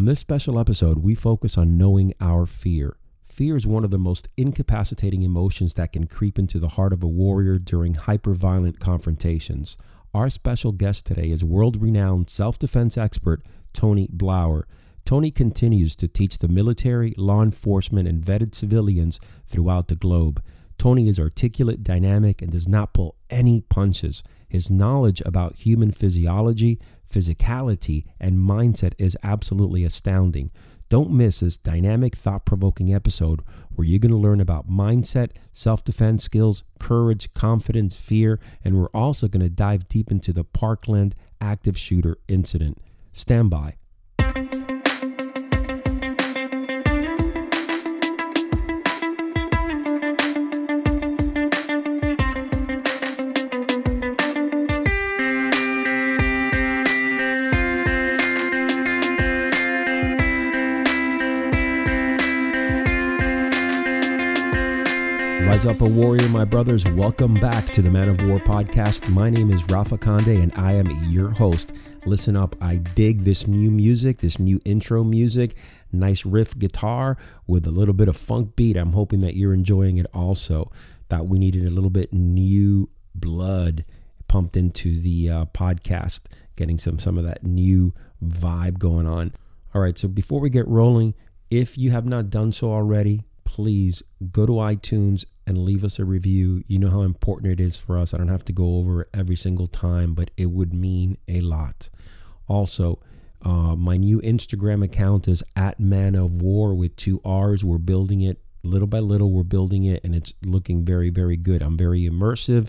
On this special episode, we focus on knowing our fear. Fear is one of the most incapacitating emotions that can creep into the heart of a warrior during hyperviolent confrontations. Our special guest today is world renowned self defense expert Tony Blauer. Tony continues to teach the military, law enforcement, and vetted civilians throughout the globe. Tony is articulate, dynamic, and does not pull any punches. His knowledge about human physiology, physicality, and mindset is absolutely astounding. Don't miss this dynamic, thought provoking episode where you're going to learn about mindset, self defense skills, courage, confidence, fear, and we're also going to dive deep into the Parkland active shooter incident. Stand by. Rise up a warrior, my brothers. Welcome back to the Man of War podcast. My name is Rafa Conde and I am your host. Listen up, I dig this new music, this new intro music, nice riff guitar with a little bit of funk beat. I'm hoping that you're enjoying it also. Thought we needed a little bit new blood pumped into the uh, podcast, getting some some of that new vibe going on. All right, so before we get rolling, if you have not done so already, please go to iTunes and leave us a review. You know how important it is for us. I don't have to go over every single time, but it would mean a lot. Also, uh, my new Instagram account is at Man of War with two R's. We're building it little by little. We're building it, and it's looking very, very good. I'm very immersive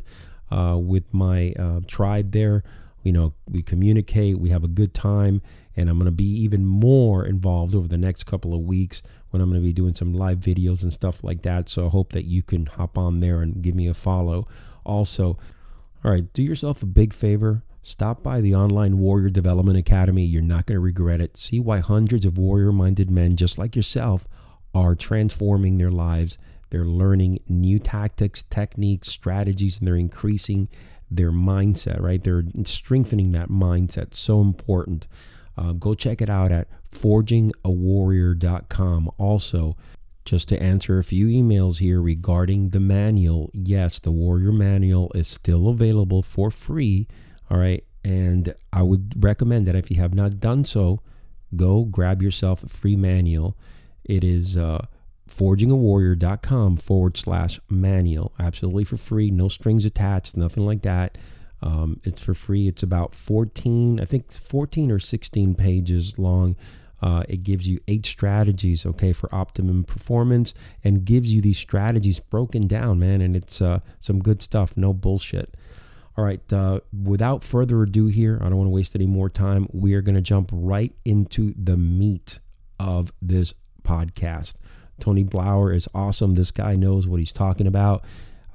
uh, with my uh, tribe there. You know, we communicate, we have a good time, and I'm going to be even more involved over the next couple of weeks when I'm going to be doing some live videos and stuff like that. So I hope that you can hop on there and give me a follow. Also, all right, do yourself a big favor. Stop by the Online Warrior Development Academy. You're not going to regret it. See why hundreds of warrior minded men just like yourself are transforming their lives. They're learning new tactics, techniques, strategies, and they're increasing their mindset, right? They're strengthening that mindset. So important. Uh, go check it out at forgingawarrior.com. Also, just to answer a few emails here regarding the manual, yes, the Warrior Manual is still available for free. All right. And I would recommend that if you have not done so, go grab yourself a free manual. It is uh, forgingawarrior.com forward slash manual. Absolutely for free, no strings attached, nothing like that. Um, it's for free. It's about 14, I think 14 or 16 pages long. Uh, it gives you eight strategies, okay, for optimum performance and gives you these strategies broken down, man. And it's uh, some good stuff, no bullshit. All right, uh, without further ado, here, I don't want to waste any more time. We are going to jump right into the meat of this podcast. Tony Blauer is awesome. This guy knows what he's talking about.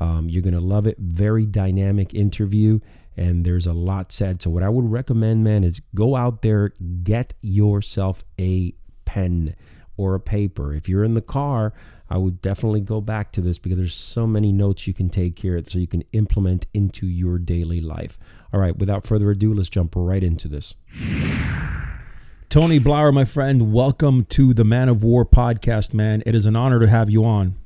Um, you're going to love it. Very dynamic interview, and there's a lot said. So, what I would recommend, man, is go out there, get yourself a pen or a paper. If you're in the car, I would definitely go back to this because there's so many notes you can take here so you can implement into your daily life. All right, without further ado, let's jump right into this. Tony Blauer, my friend, welcome to the Man of War podcast, man. It is an honor to have you on.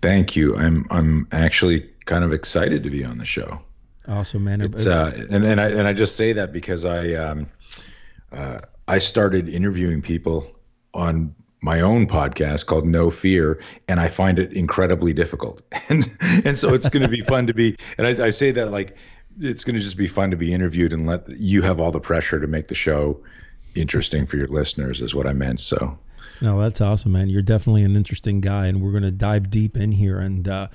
Thank you. I'm I'm actually kind of excited to be on the show. Awesome, man. It's uh, and and I and I just say that because I um, uh, I started interviewing people on my own podcast called No Fear, and I find it incredibly difficult. And and so it's going to be fun to be. And I, I say that like it's going to just be fun to be interviewed and let you have all the pressure to make the show interesting for your listeners is what I meant. So no, that's awesome, man. You're definitely an interesting guy, and we're going to dive deep in here, and uh,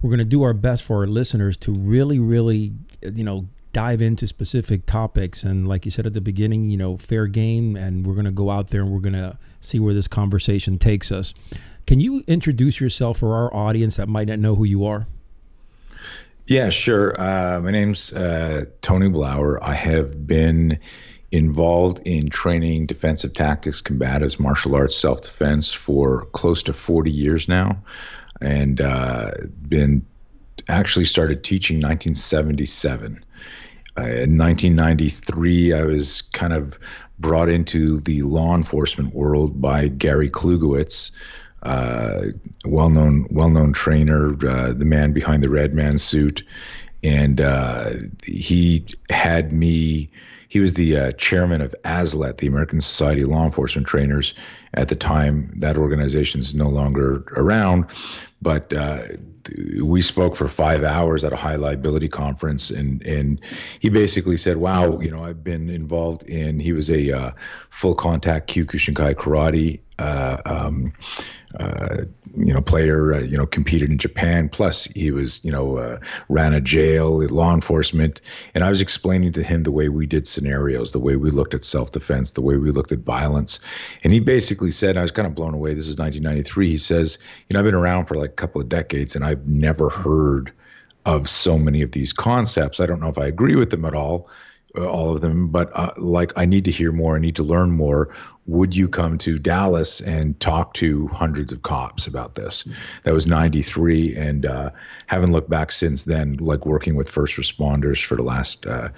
we're going to do our best for our listeners to really, really, you know, dive into specific topics. And like you said at the beginning, you know, fair game, and we're going to go out there and we're going to see where this conversation takes us. Can you introduce yourself for our audience that might not know who you are? Yeah, sure. Uh, my name's uh, Tony Blauer. I have been involved in training defensive tactics, combatives, martial arts, self defense for close to 40 years now, and uh, been actually started teaching 1977. in 1993, I was kind of brought into the law enforcement world by Gary Klugiewicz, uh, well-known well-known trainer, uh, the man behind the red man suit, and uh, he had me. He was the uh, chairman of ASLET, the American Society of Law Enforcement Trainers, at the time. That organization is no longer around, but uh, we spoke for five hours at a high liability conference, and and he basically said, "Wow, you know, I've been involved in." He was a uh, full contact Kyokushinkai karate uh, um, uh, you know, player, uh, you know, competed in Japan. Plus, he was, you know, uh, ran a jail, law enforcement. And I was explaining to him the way we did scenarios, the way we looked at self defense, the way we looked at violence. And he basically said, I was kind of blown away. This is 1993. He says, you know, I've been around for like a couple of decades and I've never heard of so many of these concepts. I don't know if I agree with them at all uh, all of them, but uh, like I need to hear more. I need to learn more would you come to Dallas and talk to hundreds of cops about this? That was 93. And uh, haven't looked back since then, like working with first responders for the last uh,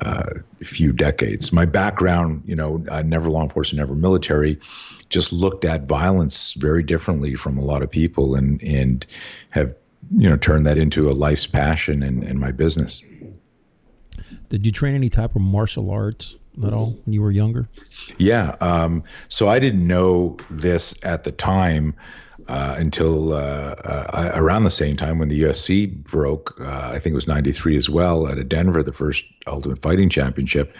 uh, few decades. My background, you know, uh, never law enforcement, never military, just looked at violence very differently from a lot of people and, and have, you know, turned that into a life's passion and, and my business. Did you train any type of martial arts? at all when you were younger? Yeah. Um, so I didn't know this at the time uh, until uh, uh, around the same time when the UFC broke. Uh, I think it was '93 as well at a Denver, the first Ultimate Fighting Championship.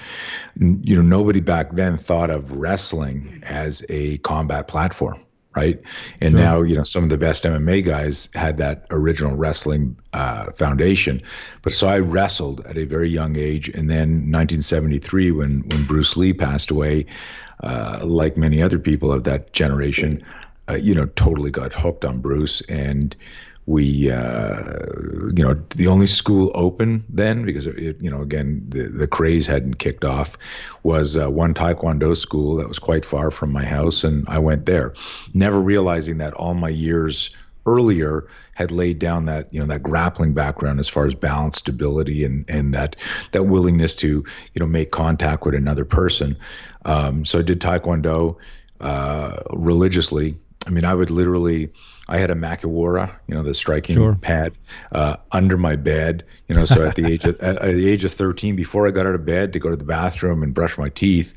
You know, nobody back then thought of wrestling as a combat platform right? And sure. now, you know, some of the best MMA guys had that original wrestling uh, foundation. But so I wrestled at a very young age, and then 1973, when when Bruce Lee passed away, uh, like many other people of that generation, uh, you know, totally got hooked on Bruce and we uh, you know the only school open then because it, you know again the, the craze hadn't kicked off was uh, one taekwondo school that was quite far from my house and i went there never realizing that all my years earlier had laid down that you know that grappling background as far as balance stability and and that that willingness to you know make contact with another person. Um, so i did taekwondo uh, religiously i mean i would literally I had a Makiwara, you know, the striking sure. pad uh, under my bed. You know, so at the age of at, the age of 13, before I got out of bed to go to the bathroom and brush my teeth,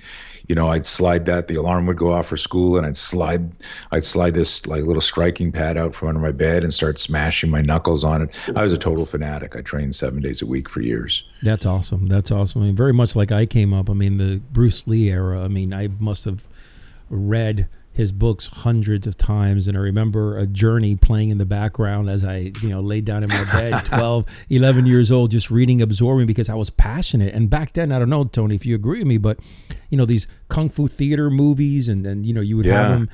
you know, I'd slide that. The alarm would go off for school, and I'd slide, I'd slide this like little striking pad out from under my bed and start smashing my knuckles on it. I was a total fanatic. I trained seven days a week for years. That's awesome. That's awesome. I mean, very much like I came up. I mean, the Bruce Lee era. I mean, I must have read his books hundreds of times and i remember a journey playing in the background as i you know laid down in my bed 12 11 years old just reading absorbing because i was passionate. And back then i don't know tony if you agree with me but you know these kung fu theater movies and then you know you would yeah. have them.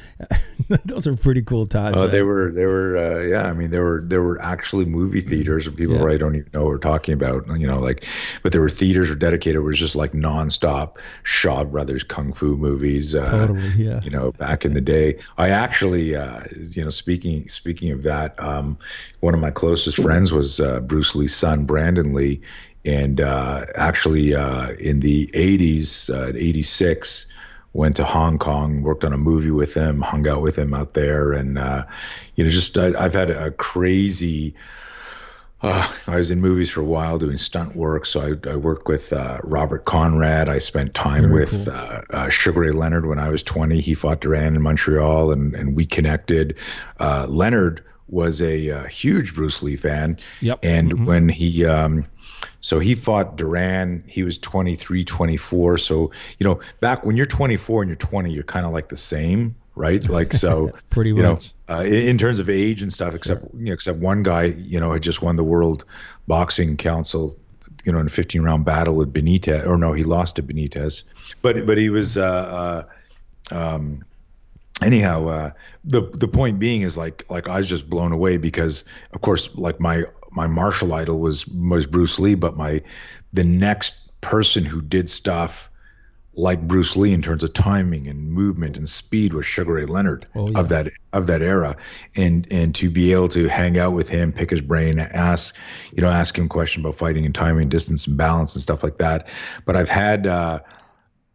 Those are pretty cool times oh they were they were uh, yeah i mean there were there were actually movie theaters and people yeah. right don't even know what we're talking about you know like but there were theaters were dedicated it was just like nonstop shaw brothers kung fu movies uh, totally yeah. you know back in the day. I actually uh, you know speaking speaking of that um, one of my closest friends was uh, bruce lee's son brandon lee and uh, actually uh, in the 80s, uh, 86, went to Hong Kong, worked on a movie with him, hung out with him out there, and uh, you know, just I, have had a crazy. Uh, I was in movies for a while doing stunt work, so I, I worked with uh, Robert Conrad. I spent time Very with cool. Sugar Ray Leonard when I was 20. He fought Duran in Montreal, and and we connected. Leonard was a, huge Bruce Lee fan, yep. and mm-hmm. when he um, so he fought Duran. He was 23, 24. So, you know, back when you're 24 and you're 20, you're kind of like the same, right? Like, so, pretty you much. Know, uh, in, terms of age and stuff, except, sure. you know, except one guy, you know, had just won the World Boxing Council, you know, in a 15 round battle with Benitez, or no, he lost to Benitez. But, but he was, uh, uh, um, anyhow uh, the the point being is like like I was just blown away because of course like my my martial idol was was Bruce Lee, but my the next person who did stuff like Bruce Lee in terms of timing and movement and speed was Sugar Ray Leonard oh, yeah. of that of that era, and and to be able to hang out with him, pick his brain, ask, you know, ask him questions about fighting and timing, distance and balance and stuff like that. But I've had. Uh,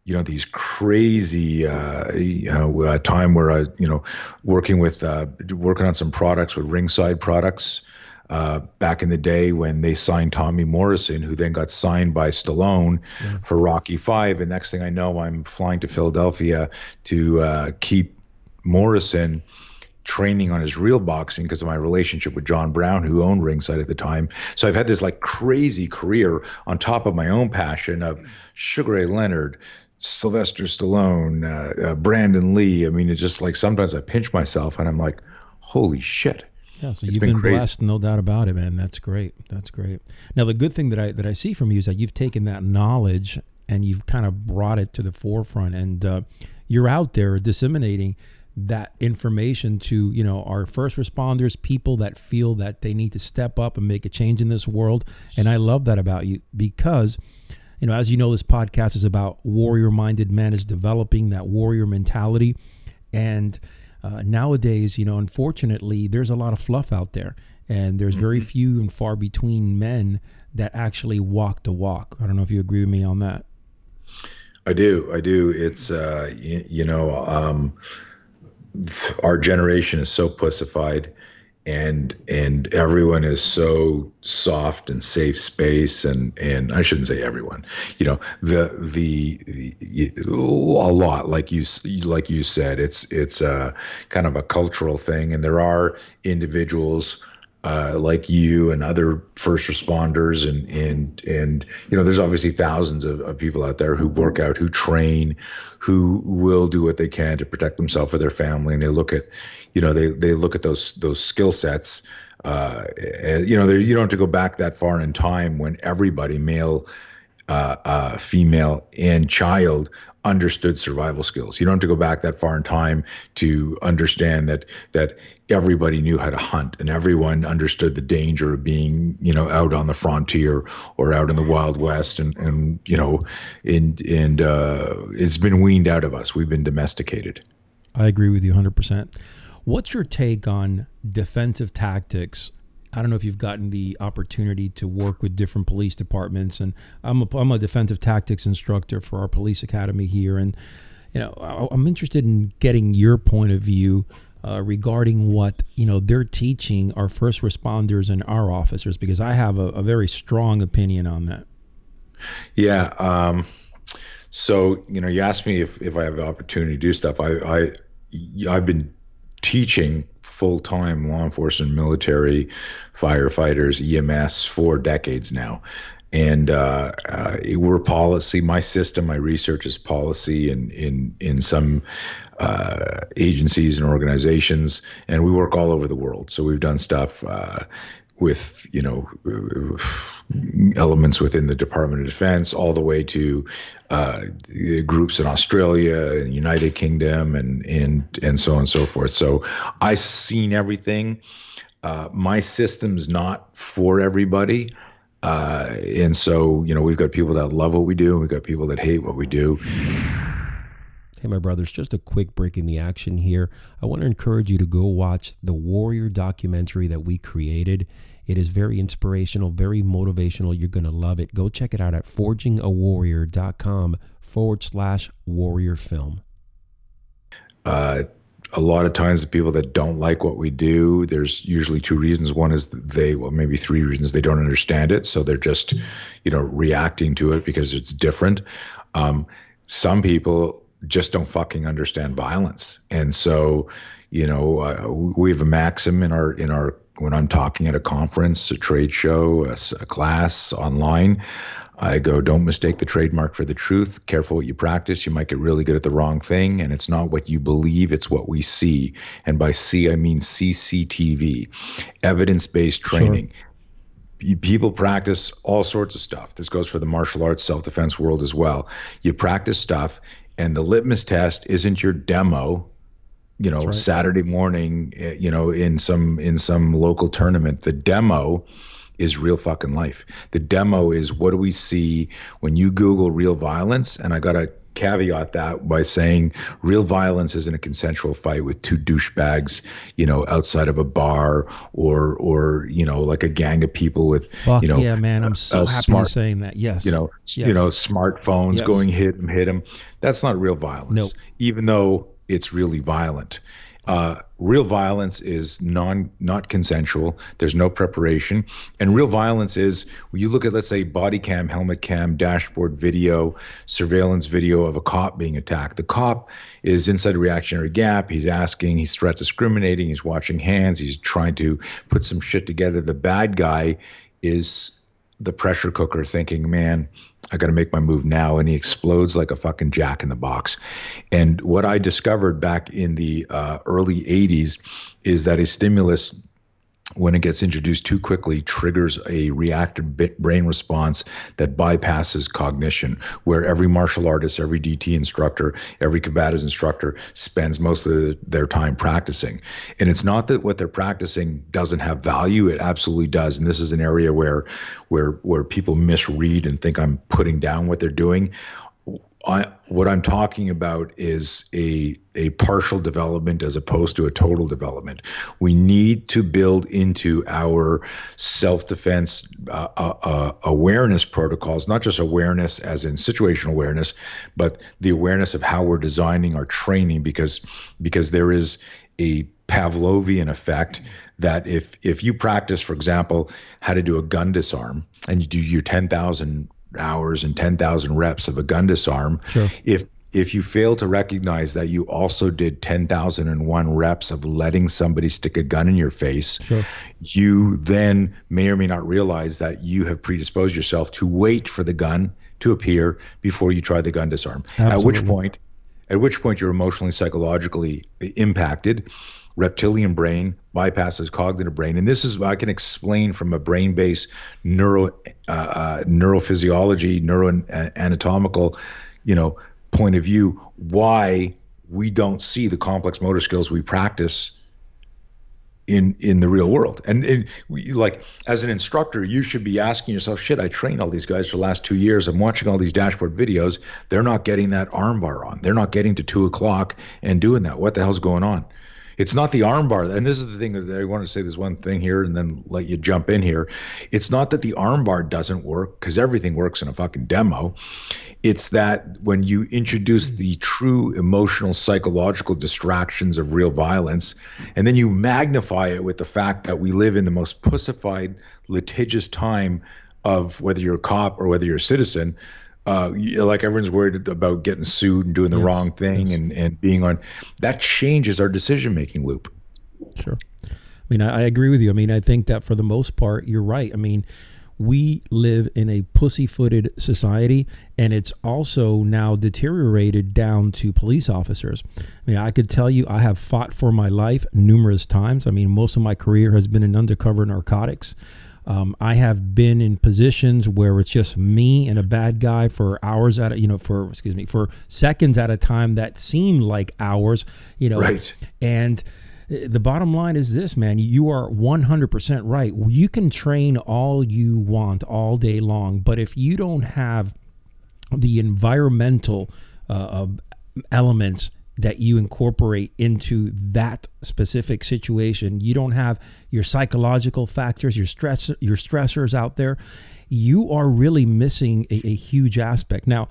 you know these crazy uh, you know uh, time where I you know working with uh, working on some products with Ringside products uh, back in the day when they signed Tommy Morrison, who then got signed by Stallone yeah. for Rocky Five. And next thing I know, I'm flying to Philadelphia to uh, keep Morrison training on his real boxing because of my relationship with John Brown, who owned Ringside at the time. So I've had this like crazy career on top of my own passion of Sugar Ray Leonard, Sylvester Stallone, uh, uh, Brandon Lee. I mean, it's just like sometimes I pinch myself and I'm like, holy shit. Yeah, so it's you've been, been blessed, no doubt about it, man. That's great. That's great. Now, the good thing that I that I see from you is that you've taken that knowledge and you've kind of brought it to the forefront, and uh, you're out there disseminating that information to you know our first responders, people that feel that they need to step up and make a change in this world. And I love that about you because you know, as you know, this podcast is about warrior-minded men is developing that warrior mentality, and uh, nowadays, you know, unfortunately, there's a lot of fluff out there, and there's very mm-hmm. few and far between men that actually walk the walk. I don't know if you agree with me on that. I do. I do. It's uh, you, you know, um, our generation is so pussified and and everyone is so soft and safe space and and I shouldn't say everyone you know the the, the a lot like you like you said it's it's a kind of a cultural thing. And there are individuals uh, like you and other first responders and and and you know there's obviously thousands of, of people out there who work out who train who will do what they can to protect themselves or their family. And they look at you know they they look at those those skill sets uh, you know you don't have to go back that far in time when everybody male uh, uh, female and child understood survival skills. You don't have to go back that far in time to understand that that everybody knew how to hunt and everyone understood the danger of being, you know, out on the frontier or out in the wild west and and you know, and and uh, it's been weaned out of us. We've been domesticated. I agree with you 100%. What's your take on defensive tactics I don't know if you've gotten the opportunity to work with different police departments, and I'm a, I'm a defensive tactics instructor for our police academy here, and you know I'm interested in getting your point of view uh, regarding what you know they're teaching our first responders and our officers, because I have a, a very strong opinion on that. Yeah. Um, so you know, you asked me if if I have the opportunity to do stuff. I I I've been teaching full time law enforcement, military, firefighters, EMS for decades now. And uh, uh, we're policy. My system, my research is policy in in in some uh, agencies and organizations, and we work all over the world. So we've done stuff uh, with you know elements within the Department of Defense, all the way to uh, groups in Australia, United Kingdom, and and and so on and so forth. So I've seen everything. Uh, my system's not for everybody. Uh, and so, you know, we've got people that love what we do, and we've got people that hate what we do. Hey, my brothers, just a quick break in the action here. I want to encourage you to go watch the Warrior documentary that we created. It is very inspirational, very motivational. You're going to love it. Go check it out at forgingawarrior.com forward slash warrior film. Uh, a lot of times the people that don't like what we do there's usually two reasons one is they well maybe three reasons they don't understand it so they're just you know reacting to it because it's different um, some people just don't fucking understand violence and so you know uh, we have a maxim in our in our when I'm talking at a conference, a trade show, a, a, class, online, I go, don't mistake the trademark for the truth. Careful what you practice. You might get really good at the wrong thing. And it's not what you believe, it's what we see. And by see, I mean CCTV, evidence based training. Sure. People practice all sorts of stuff. This goes for the martial arts, self defense world as well. You practice stuff, and the litmus test isn't your demo you know right. Saturday morning, eh, you know, in some in some local tournament. The demo is real fucking life. The demo is what do we see when you Google real violence? And I gotta caveat that by saying real violence isn't a consensual fight with two douchebags, you know, outside of a bar or or you know like a gang of people with Fuck you know yeah, man! I'm so happy smart, you're saying that. Yes, you know Yes. you know smartphones Yes. going hit him hit him. That's not real violence. Nope. Even though it's really violent. Uh, real violence is non not consensual. There's no preparation, and real violence is when you look at let's say body cam, helmet cam, dashboard video, surveillance video of a cop being attacked. The cop is inside a reactionary gap. He's asking, he's threat discriminating, he's watching hands, he's trying to put some shit together. The bad guy is the pressure cooker thinking, man, I got to make my move now. And he explodes like a fucking jack in the box. And what I discovered back in the uh, early 80s is that a stimulus, when it gets introduced too quickly, triggers a reactive brain response that bypasses cognition, where every martial artist, every DT instructor, every combatives instructor spends most of their time practicing. And it's not that what they're practicing doesn't have value; it absolutely does. And this is an area where, where, where people misread and think I'm putting down what they're doing. I, what I'm talking about is a a partial development as opposed to a total development. We need to build into our self-defense uh, uh, uh, awareness protocols, not just awareness as in situational awareness, but the awareness of how we're designing our training, because because there is a Pavlovian effect that if if you practice, for example, how to do a gun disarm, and you do your 10,000 hours and 10,000 reps of a gun disarm, Sure. if if you fail to recognize that you also did 10,001 reps of letting somebody stick a gun in your face, Sure. you then may or may not realize that you have predisposed yourself to wait for the gun to appear before you try the gun disarm. At which point, at which point you're emotionally, psychologically impacted. Reptilian brain bypasses cognitive brain, and this is I can explain from a brain-based neuro uh, uh, neurophysiology, neuroanatomical, you know, point of view why we don't see the complex motor skills we practice in in the real world. And, and we, like as an instructor, you should be asking yourself, "Shit, I trained all these guys for the last two years. I'm watching all these dashboard videos. They're not getting that armbar on. They're not getting to two o'clock and doing that. What the hell's going on?" It's not the armbar, and this is the thing that I want to say. This one thing here, and then let you jump in here. It's not that the armbar doesn't work because everything works in a fucking demo. It's that when you introduce the true emotional, psychological distractions of real violence, and then you magnify it with the fact that we live in the most pussified, litigious time of whether you're a cop or whether you're a citizen. Uh, like everyone's worried about getting sued and doing the Yes, wrong thing yes. and, and being on that changes our decision making loop. Sure. I mean, I, I agree with you. I mean, I think that for the most part, you're right. I mean, we live in a pussy-footed society, and it's also now deteriorated down to police officers. I mean, I could tell you, I have fought for my life numerous times. I mean, most of my career has been in undercover narcotics. Um, I have been in positions where it's just me and a bad guy for hours at a, you know, for excuse me, for seconds at a time that seem like hours, you know, Right. and uh, the bottom line is this, man. You are 100% right. You can train all you want all day long, but if you don't have the environmental uh, elements that you incorporate into that specific situation, you don't have your psychological factors, your stress, your stressors out there. You are really missing a, a huge aspect. Now,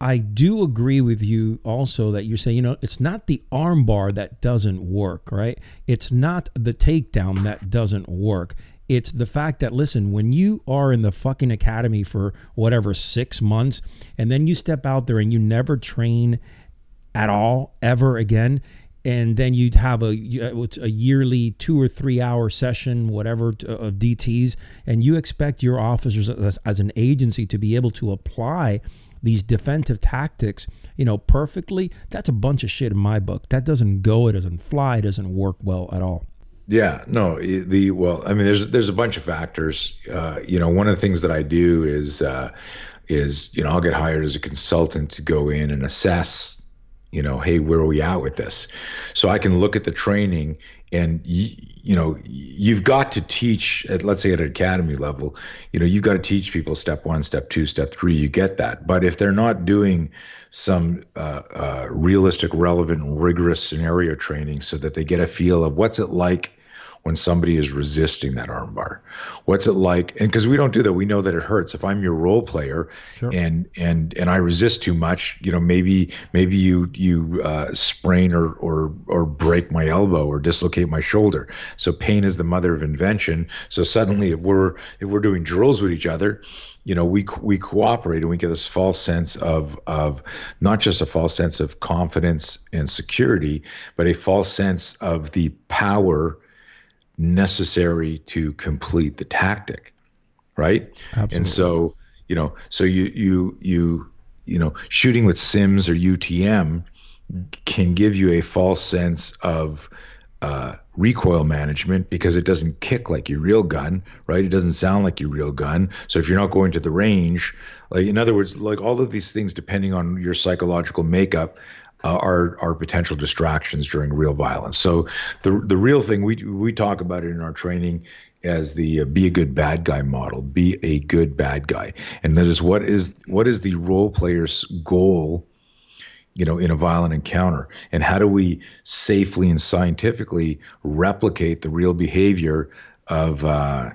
I do agree with you also that you're saying, you know, it's not the armbar that doesn't work, right? It's not the takedown that doesn't work. It's the fact that, listen, when you are in the fucking academy for whatever, six months, and then you step out there and you never train at all ever again, and then you'd have a a yearly two or three hour session, whatever of DTS, and you expect your officers as, as an agency to be able to apply these defensive tactics, you know, perfectly. That's a bunch of shit in my book. That doesn't go. It doesn't fly. It doesn't work well at all. Yeah, no, the well, I mean, there's there's a bunch of factors. Uh, you know, one of the things that I do is uh, is you know I'll get hired as a consultant to go in and assess, you know hey where are we at with this? So i can look at the training and you, you know you've got to teach at let's say at an academy level you know you've got to teach people step one step two step three you get that. But if they're not doing some uh, uh, realistic relevant rigorous scenario training so that they get a feel of what's it like when somebody is resisting that armbar? What's it like? And because we don't do that, we know that it hurts. If I'm your role player sure. and and and I resist too much, you know, maybe maybe you you uh, sprain or or or break my elbow or dislocate my shoulder. So pain is the mother of invention. So suddenly, if we're if we're doing drills with each other, you know, we we cooperate and we get this false sense of of not just a false sense of confidence and security, but a false sense of the power necessary to complete the tactic right Absolutely. and so you know so you you you you know shooting with sims or utm can give you a false sense of uh, recoil management because it doesn't kick like your real gun, right? It doesn't sound like your real gun. So if you're not going to the range, like in other words, like all of these things, depending on your psychological makeup, uh, are are potential distractions during real violence. So the the real thing we we talk about it in our training as the uh, be a good bad guy model. Be a good bad guy, and that is what is what is the role player's goal. You know, in a violent encounter, and how do we safely and scientifically replicate the real behavior of uh,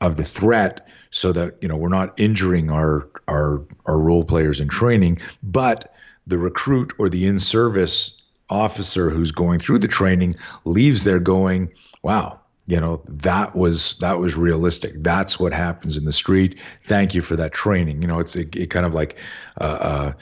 of the threat, so that you know we're not injuring our our our role players in training, but the recruit or the in service officer who's going through the training leaves there going, wow, you know that was that was realistic. That's what happens in the street. Thank you for that training. You know it's it, it kind of like uh, uh,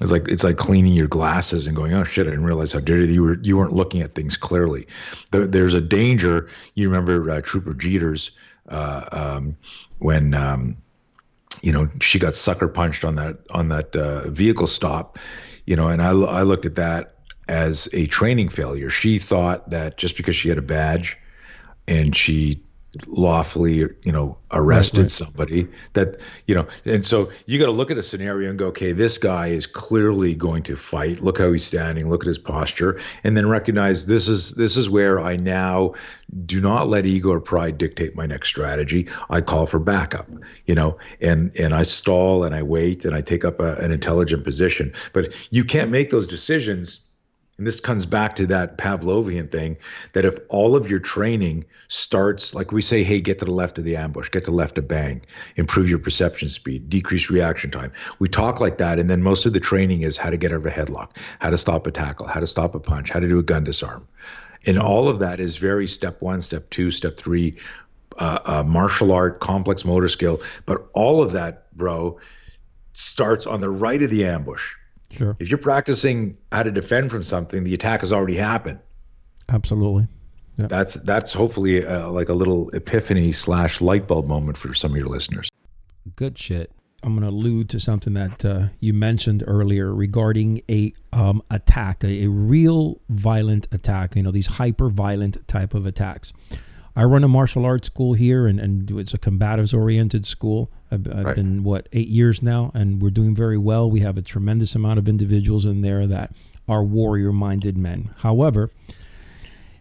it's like it's like cleaning your glasses and going oh shit i didn't realize how dirty you were you weren't looking at things clearly. There, there's a danger you remember uh, trooper jeters uh, um, when um, you know she got sucker punched on that on that uh, vehicle stop you know, and I, I looked at that as a training failure. She thought that just because she had a badge and she lawfully, you know, arrested right, right. somebody that, you know, and so you got to look at a scenario and go, okay, this guy is clearly going to fight. Look how he's standing. Look at his posture, and then recognize this is this is where I now do not let ego or pride dictate my next strategy. I call for backup, you know, and and I stall and I wait and I take up a, an intelligent position. But you can't make those decisions and this comes back to that Pavlovian thing that if all of your training starts, like we say, hey, get to the left of the ambush, get to the left of bang, improve your perception speed, decrease reaction time. We talk like that. And then most of the training is how to get out of a headlock, how to stop a tackle, how to stop a punch, how to do a gun disarm. And all of that is very step one, step two, step three, uh, uh, martial art, complex motor skill. But all of that, bro, starts on the right of the ambush Sure. If you're practicing how to defend from something, the attack has already happened. Absolutely. Yeah. That's that's hopefully uh, like a little epiphany slash light bulb moment for some of your listeners. Good shit. I'm going to allude to something that uh, you mentioned earlier regarding a um, attack, a, a, real violent attack. You know these hyper violent type of attacks. I run a martial arts school here, and, and it's a combatives oriented school. I've, I've right. been, what, eight years now, and we're doing very well. We have a tremendous amount of individuals in there that are warrior minded men. However,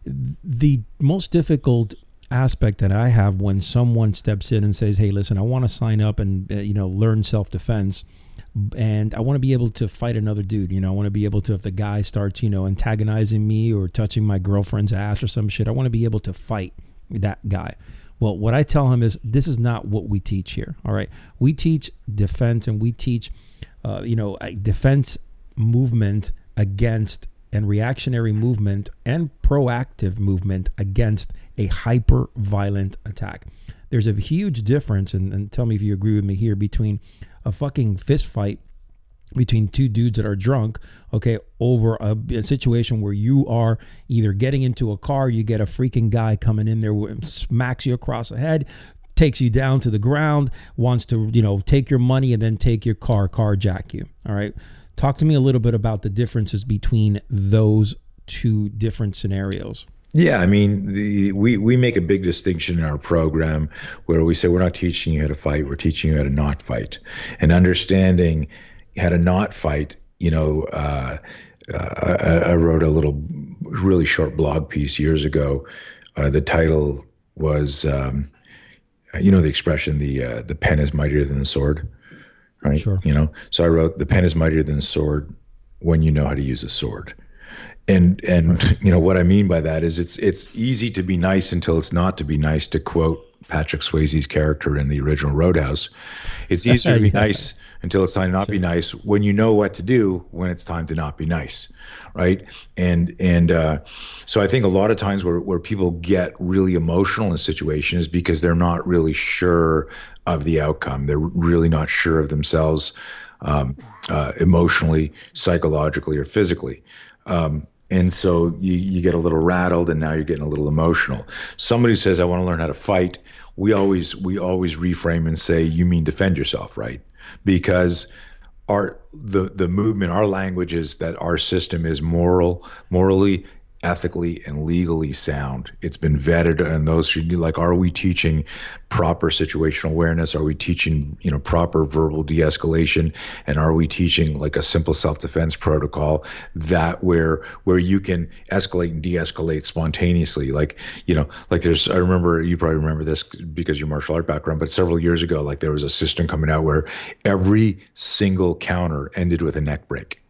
the most difficult aspect that I have when someone steps in and says, "Hey, listen, I want to sign up and uh, you know learn self defense." and I want to be able to fight another dude. You know, I want to be able to, if the guy starts, you know, antagonizing me or touching my girlfriend's ass or some shit, I want to be able to fight that guy. Well, what I tell him is this is not what we teach here. All right, we teach defense and we teach, uh, you know, defense movement against and reactionary movement and proactive movement against a hyper violent attack. There's a huge difference, and, and tell me if you agree with me here, between a fucking fist fight between two dudes that are drunk, okay, over a, a, situation where you are either getting into a car, you get a freaking guy coming in there, smacks you across the head, takes you down to the ground, wants to, you know, take your money and then take your car, carjack you. All right. Talk to me a little bit about the differences between those two different scenarios. Yeah, I mean, the, we we make a big distinction in our program where we say we're not teaching you how to fight, we're teaching you how to not fight, and understanding how a not fight, you know, uh, uh, I, I, wrote a little, really short blog piece years ago. Uh, the title was, um, you know, the expression "the uh, the pen is mightier than the sword," right? Sure. You know, so I wrote, "The pen is mightier than the sword when you know how to use a sword." And and right. you know what I mean by that is it's it's easy to be nice until it's not to be nice. To quote Patrick Swayze's character in the original Roadhouse, it's easier to be yeah. nice until it's time to not sure. be nice when you know what to do when it's time to not be nice right and and uh, so i think a lot of times where, where people get really emotional in situations because they're not really sure of the outcome they're really not sure of themselves um, uh, emotionally psychologically or physically um, and so you, you get a little rattled and now you're getting a little emotional. Somebody says i want to learn how to fight we always we always reframe and say you mean defend yourself right? Because our the the movement our language is that our system is moral morally ethically and legally sound. It's been vetted, and those should be like, are we teaching proper situational awareness? Are we teaching, you know, proper verbal de-escalation? And are we teaching like a simple self-defense protocol that where where you can escalate and de-escalate spontaneously? Like, you know, like there's I remember you probably remember this because your martial art background, but several years ago, like there was a system coming out where every single counter ended with a neck break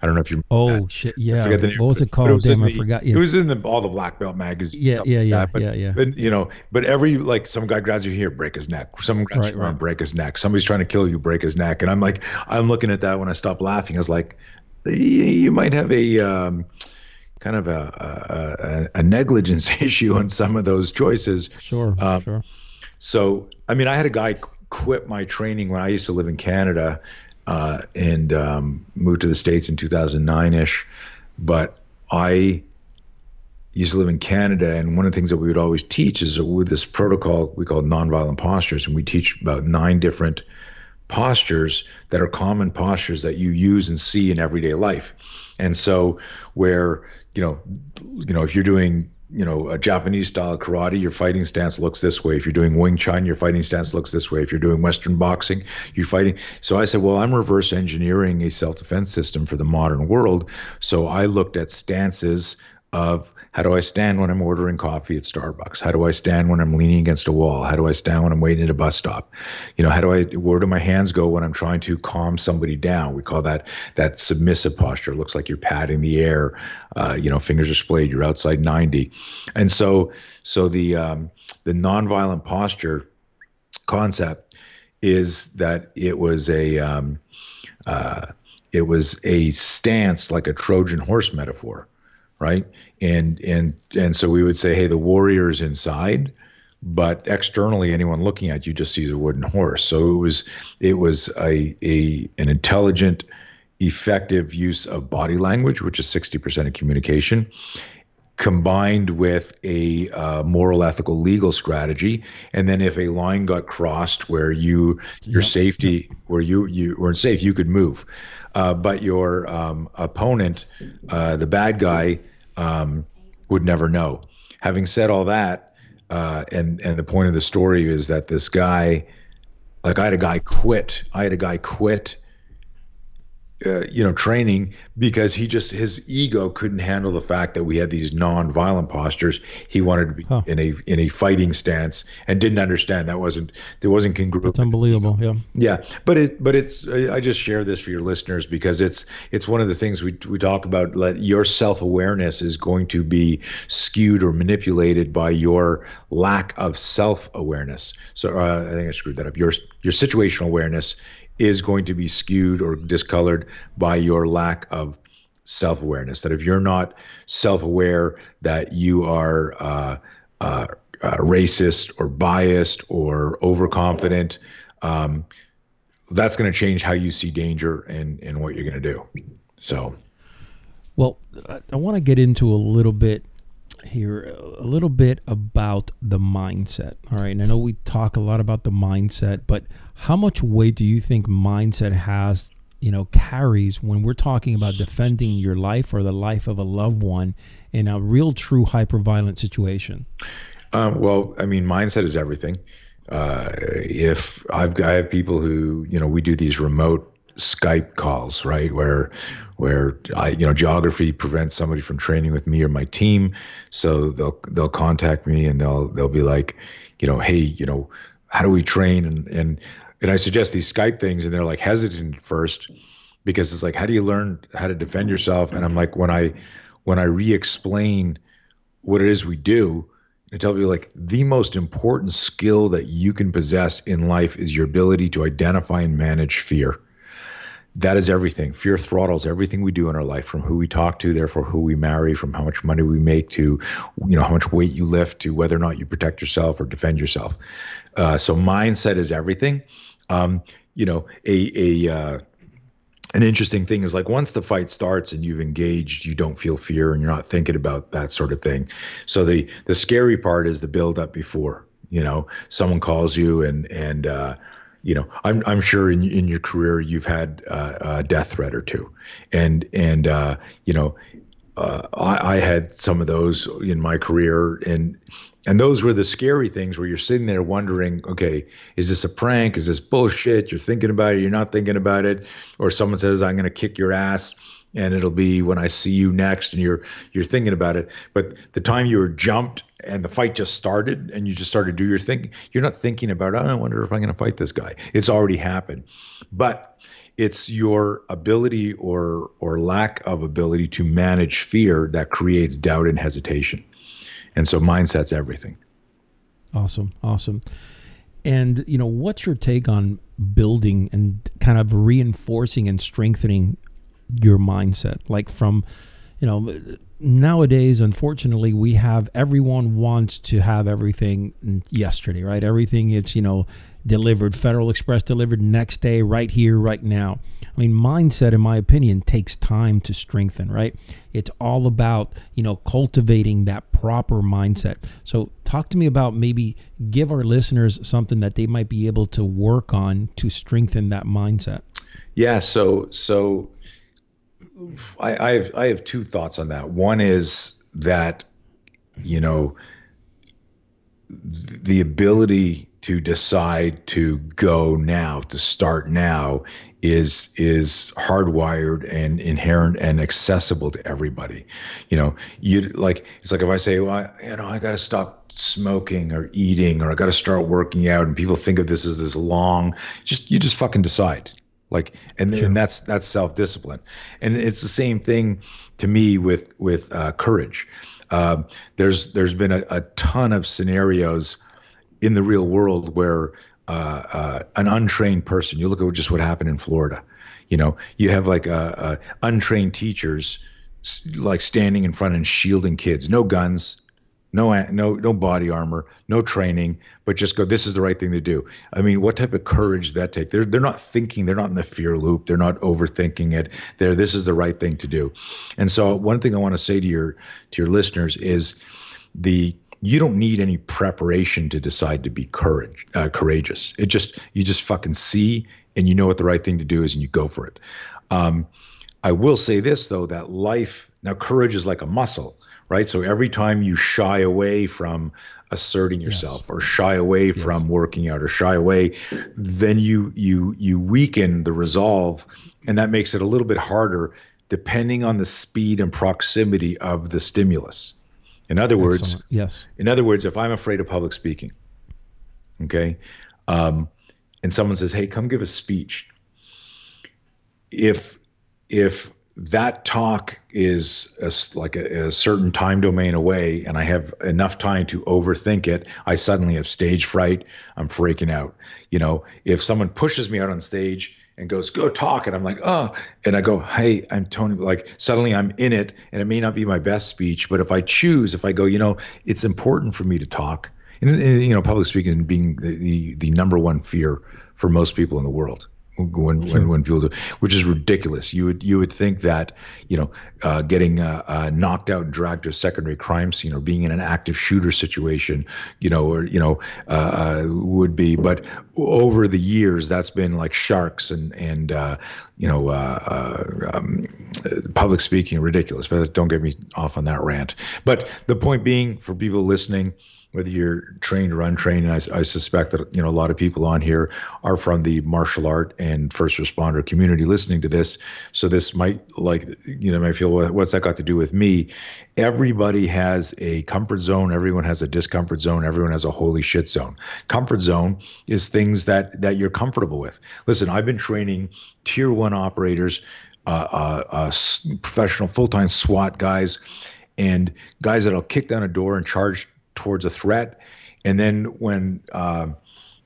I don't know if you. Oh shit! Yeah. I the name, what was it called? It Damn, I forgot. Yeah. It was in the all the black belt magazines. Yeah, yeah, yeah, like but, yeah, yeah. But you know, but every like some guy grabs you here, break his neck. Someone grabs right, you right. break his neck. Somebody's trying to kill you, break his neck. And I'm like, I'm looking at that when I stop laughing. I was like, you might have a. Um, kind of a, a, a, negligence issue on some of those choices. Sure, um, sure. So, I mean, I had a guy quit my training when I used to live in Canada uh, and um, moved to the States in 2009 ish. But I used to live in Canada, and one of the things that we would always teach is with this protocol we call nonviolent postures, and we teach about nine different postures that are common postures that you use and see in everyday life. And so, where you know, you know, if you're doing you know, a Japanese style karate, your fighting stance looks this way. If you're doing Wing Chun, your fighting stance looks this way. If you're doing Western boxing, you're fighting. So I said, well, I'm reverse engineering a self defense system for the modern world. So I looked at stances of how do I stand when I'm ordering coffee at Starbucks? How do I stand when I'm leaning against a wall? How do I stand when I'm waiting at a bus stop? You know, how do I where do my hands go when I'm trying to calm somebody down? We call that that submissive posture. It looks like you're patting the air. Uh, you know, fingers are splayed. You're outside 90, and so so the um, the nonviolent posture concept is that it was a um, uh, it was a stance like a Trojan horse metaphor right? And and and so we would say, hey, the warrior is inside, but externally, anyone looking at you just sees a wooden horse. So it was it was a a an intelligent, effective use of body language, which is sixty percent of communication. Combined with a uh, moral, ethical, legal strategy, and then if a line got crossed where you your yep. safety, where you you weren't safe, you could move, uh, but your um, opponent, uh, the bad guy, um, would never know. Having said all that, uh, and and the point of the story is that this guy, like I had a guy quit. I had a guy quit uh, you know, training because he just his ego couldn't handle the fact that we had these non-violent postures. He wanted to be huh. in a in a fighting stance and didn't understand that wasn't there wasn't congruent. It's unbelievable. Yeah. Yeah, but it but it's I just share this for your listeners because it's it's one of the things we we talk about. Let your self awareness is going to be skewed or manipulated by your lack of self awareness. So uh, I think I screwed that up. Your your situational awareness is going to be skewed or discolored by your lack of self awareness. That if you're not self aware that you are uh, uh, uh, racist or biased or overconfident, um, that's going to change how you see danger and, and what you're going to do. So, well, I want to get into a little bit here a little bit about the mindset. All right. And I know we talk a lot about the mindset, but how much weight do you think mindset has, you know, carries when we're talking about defending your life or the life of a loved one in a real, true, hyper violent situation? Um, well, I mean, mindset is everything. Uh, if I've I have people who, you know, we do these remote Skype calls, right? Where where I, you know, geography prevents somebody from training with me or my team. So they'll they'll contact me and they'll they'll be like, you know, hey, you know, how do we train? And and and I suggest these Skype things, and they're like hesitant at first because it's like, how do you learn how to defend yourself? And I'm like, when I when I re-explain what it is we do, I tell people like the most important skill that you can possess in life is your ability to identify and manage fear that is everything. Fear throttles everything we do in our life, from who we talk to, therefore who we marry, from how much money we make to, you know, how much weight you lift to whether or not you protect yourself or defend yourself. Uh, so mindset is everything. Um, you know, a a uh, an interesting thing is like once the fight starts and you've engaged, you don't feel fear and you're not thinking about that sort of thing. So the the scary part is the build up before. You know, someone calls you and and uh, you know, I'm I'm sure in in your career you've had uh, a death threat or two, and and uh, you know, uh, I, I had some of those in my career, and and those were the scary things where you're sitting there wondering, okay, is this a prank? Is this bullshit? You're thinking about it, you're not thinking about it, or someone says I'm going to kick your ass and it'll be when I see you next and you're you're thinking about it. But the time you were jumped and the fight just started and you just started to do your thing, you're not thinking about, oh, I wonder if I'm going to fight this guy. It's already happened. But it's your ability or or lack of ability to manage fear that creates doubt and hesitation. And so mindset's everything. Awesome. Awesome. And you know, what's your take on building and kind of reinforcing and strengthening your mindset? Like from, you know, nowadays, unfortunately, we have everyone wants to have everything yesterday, right? Everything it's, you know, delivered, Federal Express delivered next day, right here, right now. I mean, mindset, in my opinion, takes time to strengthen, right? It's all about, you know, cultivating that proper mindset. So, talk to me about maybe give our listeners something that they might be able to work on to strengthen that mindset. Yeah. So, so I, I have I have two thoughts on that. One is that you know the ability to decide to go now to start now is is hardwired and inherent and accessible to everybody you know you like it's like if i say well I, you know i got to stop smoking or eating or i got to start working out and people think of this as this long just you just fucking decide like and, sure. and that's that's self-discipline and it's the same thing to me with with uh, courage uh, there's there's been a, a, ton of scenarios in the real world where uh, uh an untrained person you look at just what happened in florida you know you have like uh, uh, untrained teachers like standing in front and shielding kids no guns no no no body armor no training but just go this is the right thing to do. I mean what type of courage that take? They're they're not thinking they're not in the fear loop they're not overthinking it. They're this is the right thing to do. And so one thing i want to say to your to your listeners is the you don't need any preparation to decide to be courage uh, courageous. It just you just fucking see and you know what the right thing to do is and you go for it. Um, i will say this though that life now courage is like a muscle right? So every time you shy away from asserting yourself yes. or shy away yes. from working out or shy away, then you you you weaken the resolve, and that makes it a little bit harder depending on the speed and proximity of the stimulus. In other words, Excellent. yes. In other words, if I'm afraid of public speaking, okay, um, and someone says, "Hey, come give a speech," if if that talk is a, like a, a, certain time domain away and I have enough time to overthink it, I suddenly have stage fright. I'm freaking out. You know, if someone pushes me out on stage and goes, go talk, and I'm like, oh, and I go, hey, I'm Tony, like suddenly I'm in it and it may not be my best speech, but if I choose, if I go, you know, it's important for me to talk. And, and you know, public speaking being the, the, the number one fear for most people in the world when, sure. when, when people do, which is ridiculous. You would you would think that you know uh, getting uh, uh, knocked out and dragged to a secondary crime scene or being in an active shooter situation, you know, or you know, uh, uh, would be. But over the years, that's been like sharks and and uh, you know, um, public speaking ridiculous. But don't get me off on that rant. But the point being, for people listening whether you're trained or untrained, and I, I, suspect that you know a lot of people on here are from the martial art and first responder community listening to this. So this might like you know might feel what's that got to do with me? Everybody has a comfort zone. Everyone has a discomfort zone. Everyone has a holy shit zone. Comfort zone is things that that you're comfortable with. Listen, I've been training tier one operators, uh, uh, uh, professional full time SWAT guys, and guys that'll kick down a door and charge towards a threat. And then when uh,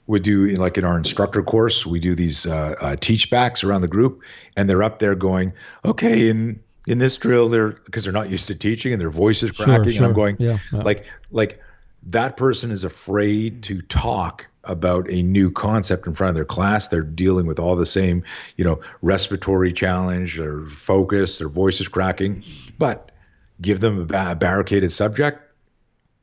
we do like in our instructor course, we do these uh, uh, teach backs around the group, and they're up there going, "Okay, in in this drill, they're because they're not used to teaching, and their voice is cracking." Sure, sure. And I'm going, yeah, yeah. like like that person is afraid to talk about a new concept in front of their class. They're dealing with all the same, you know, respiratory challenge or focus, their voice is cracking, but give them a, barricaded subject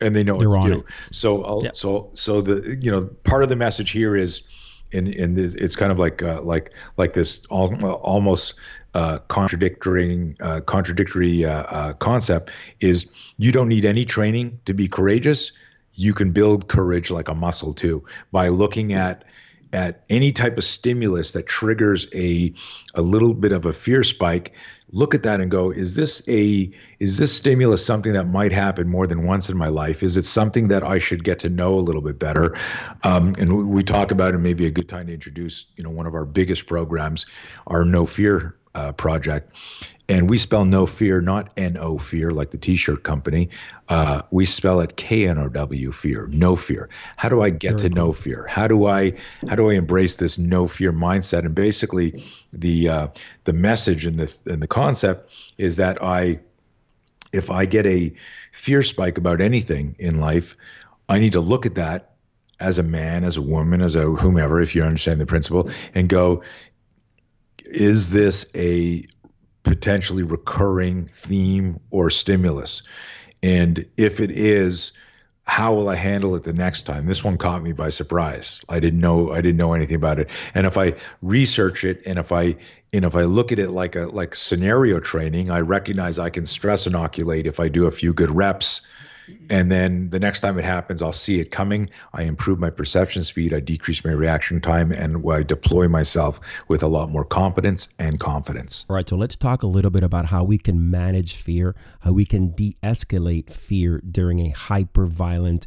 and they know They're what to do. It. So, yep. so, so the you know part of the message here is, in in this, it's kind of like uh, like like this almost uh, contradictory uh, contradictory uh, uh, concept is you don't need any training to be courageous. You can build courage like a muscle too by looking at at any type of stimulus that triggers a a little bit of a fear spike look at that and go is this a is this stimulus something that might happen more than once in my life? Is it something that i should get to know a little bit better? Um, and we, we talk about it maybe a good time to introduce you know one of our biggest programs our no fear uh, project and we spell no fear, not N O fear, like the T-shirt company. Uh, we spell it K N O W fear, no fear. How do I get Very to cool. no fear? How do I how do I embrace this no fear mindset? And basically, the uh, the message and the and the concept is that I, if I get a fear spike about anything in life, I need to look at that as a man, as a woman, as a whomever, if you understand the principle, and go, is this a potentially recurring theme or stimulus? And if it is, how will I handle it the next time? This one caught me by surprise. I didn't know I didn't know anything about it. And if I research it and if I and if I look at it like a like scenario training, I recognize I can stress inoculate if I do a few good reps and then the next time it happens, I'll see it coming. I improve my perception speed, I decrease my reaction time, and I deploy myself with a lot more competence and confidence. All right, so let's talk a little bit about how we can manage fear, how we can de escalate fear during a hyper violent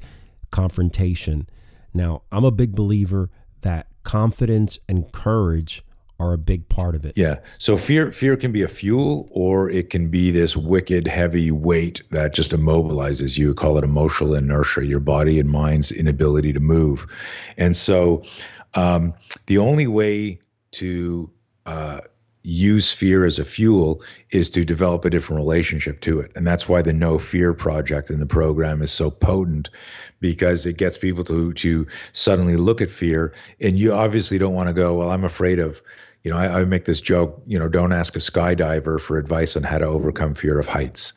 confrontation. Now, I'm a big believer that confidence and courage are a big part of it. Yeah. So fear fear can be a fuel or it can be this wicked heavy weight that just immobilizes you. Call it emotional inertia, your body and mind's inability to move. And so um, the only way to uh, use fear as a fuel is to develop a different relationship to it. And that's why the Know Fear project in the program is so potent because it gets people to to suddenly look at fear and you obviously don't want to go, well, I'm afraid of you know, I, I make this joke, you know, don't ask a skydiver for advice on how to overcome fear of heights.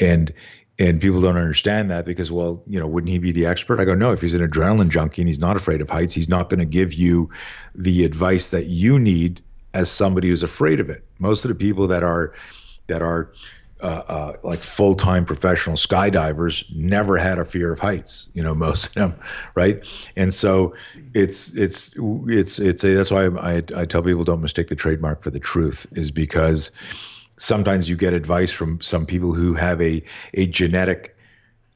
And and people don't understand that because, well, you know, wouldn't he be the expert? I go, no, if he's an adrenaline junkie and he's not afraid of heights, he's not going to give you the advice that you need as somebody who's afraid of it. Most of the people that are that are uh, uh, like full-time professional skydivers never had a fear of heights you know most of them right? And so it's it's it's it's a, that's why I, I tell people don't mistake the trademark for the truth is because sometimes you get advice from some people who have a a genetic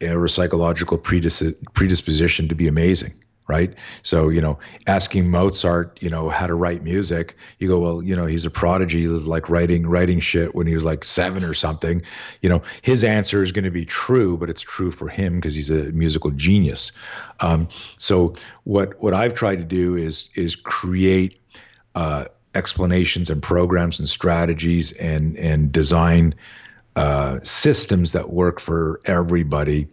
or psychological predis- predisposition to be amazing right? So, you know, asking Mozart, you know, how to write music, you go, well, you know, he's a prodigy, like writing writing shit when he was like seven or something. You know, his answer is going to be true, but it's true for him because he's a musical genius. Um, so, what what I've tried to do is is create. Uh, explanations and programs and strategies and and design uh, systems that work for everybody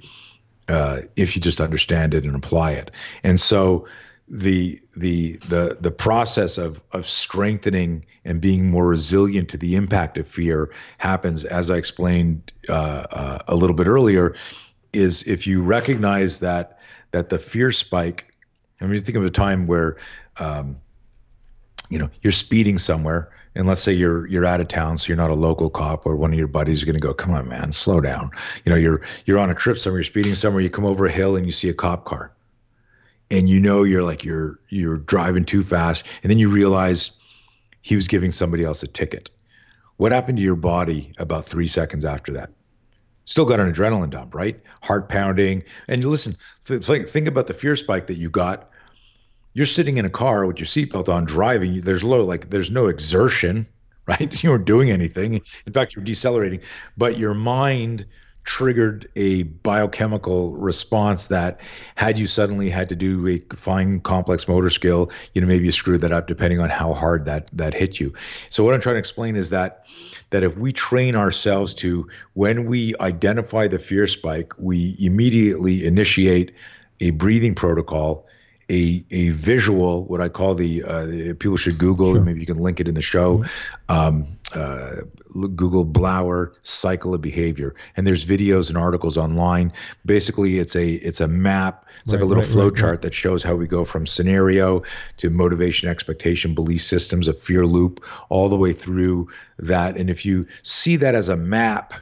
uh, if you just understand it and apply it. And so the the the the process of of strengthening and being more resilient to the impact of fear happens, as I explained uh, uh, a little bit earlier, is if you recognize that that the fear spike. I mean, think of a time where, um, you know, you're speeding somewhere and let's say you're you're out of town, so you're not a local cop, or one of your buddies is going to go, "Come on, man, slow down." You know, you're you're on a trip somewhere, you're speeding somewhere, you come over a hill and you see a cop car, and you know you're like you're you're driving too fast, and then you realize he was giving somebody else a ticket. What happened to your body about three seconds after that? Still got an adrenaline dump, right? Heart pounding, and you listen. Th- think about the fear spike that you got you're sitting in a car with your seatbelt on driving there's low like there's no exertion right? You weren't doing anything. In fact you're decelerating but your mind triggered a biochemical response that had you suddenly had to do a fine complex motor skill you know maybe you screwed that up depending on how hard that that hit you. So what i'm trying to explain is that that if we train ourselves to when we identify the fear spike we immediately initiate a breathing protocol a a visual, what I call the uh, people should Google. Sure. Maybe you can link it in the show. Mm-hmm. Um, uh, Google Blauer cycle of behavior, and there's videos and articles online. Basically, it's a it's a map. It's right, like a little right, flow right, chart that shows how we go from scenario to motivation, expectation, belief systems, a fear loop, all the way through that. And if you see that as a map,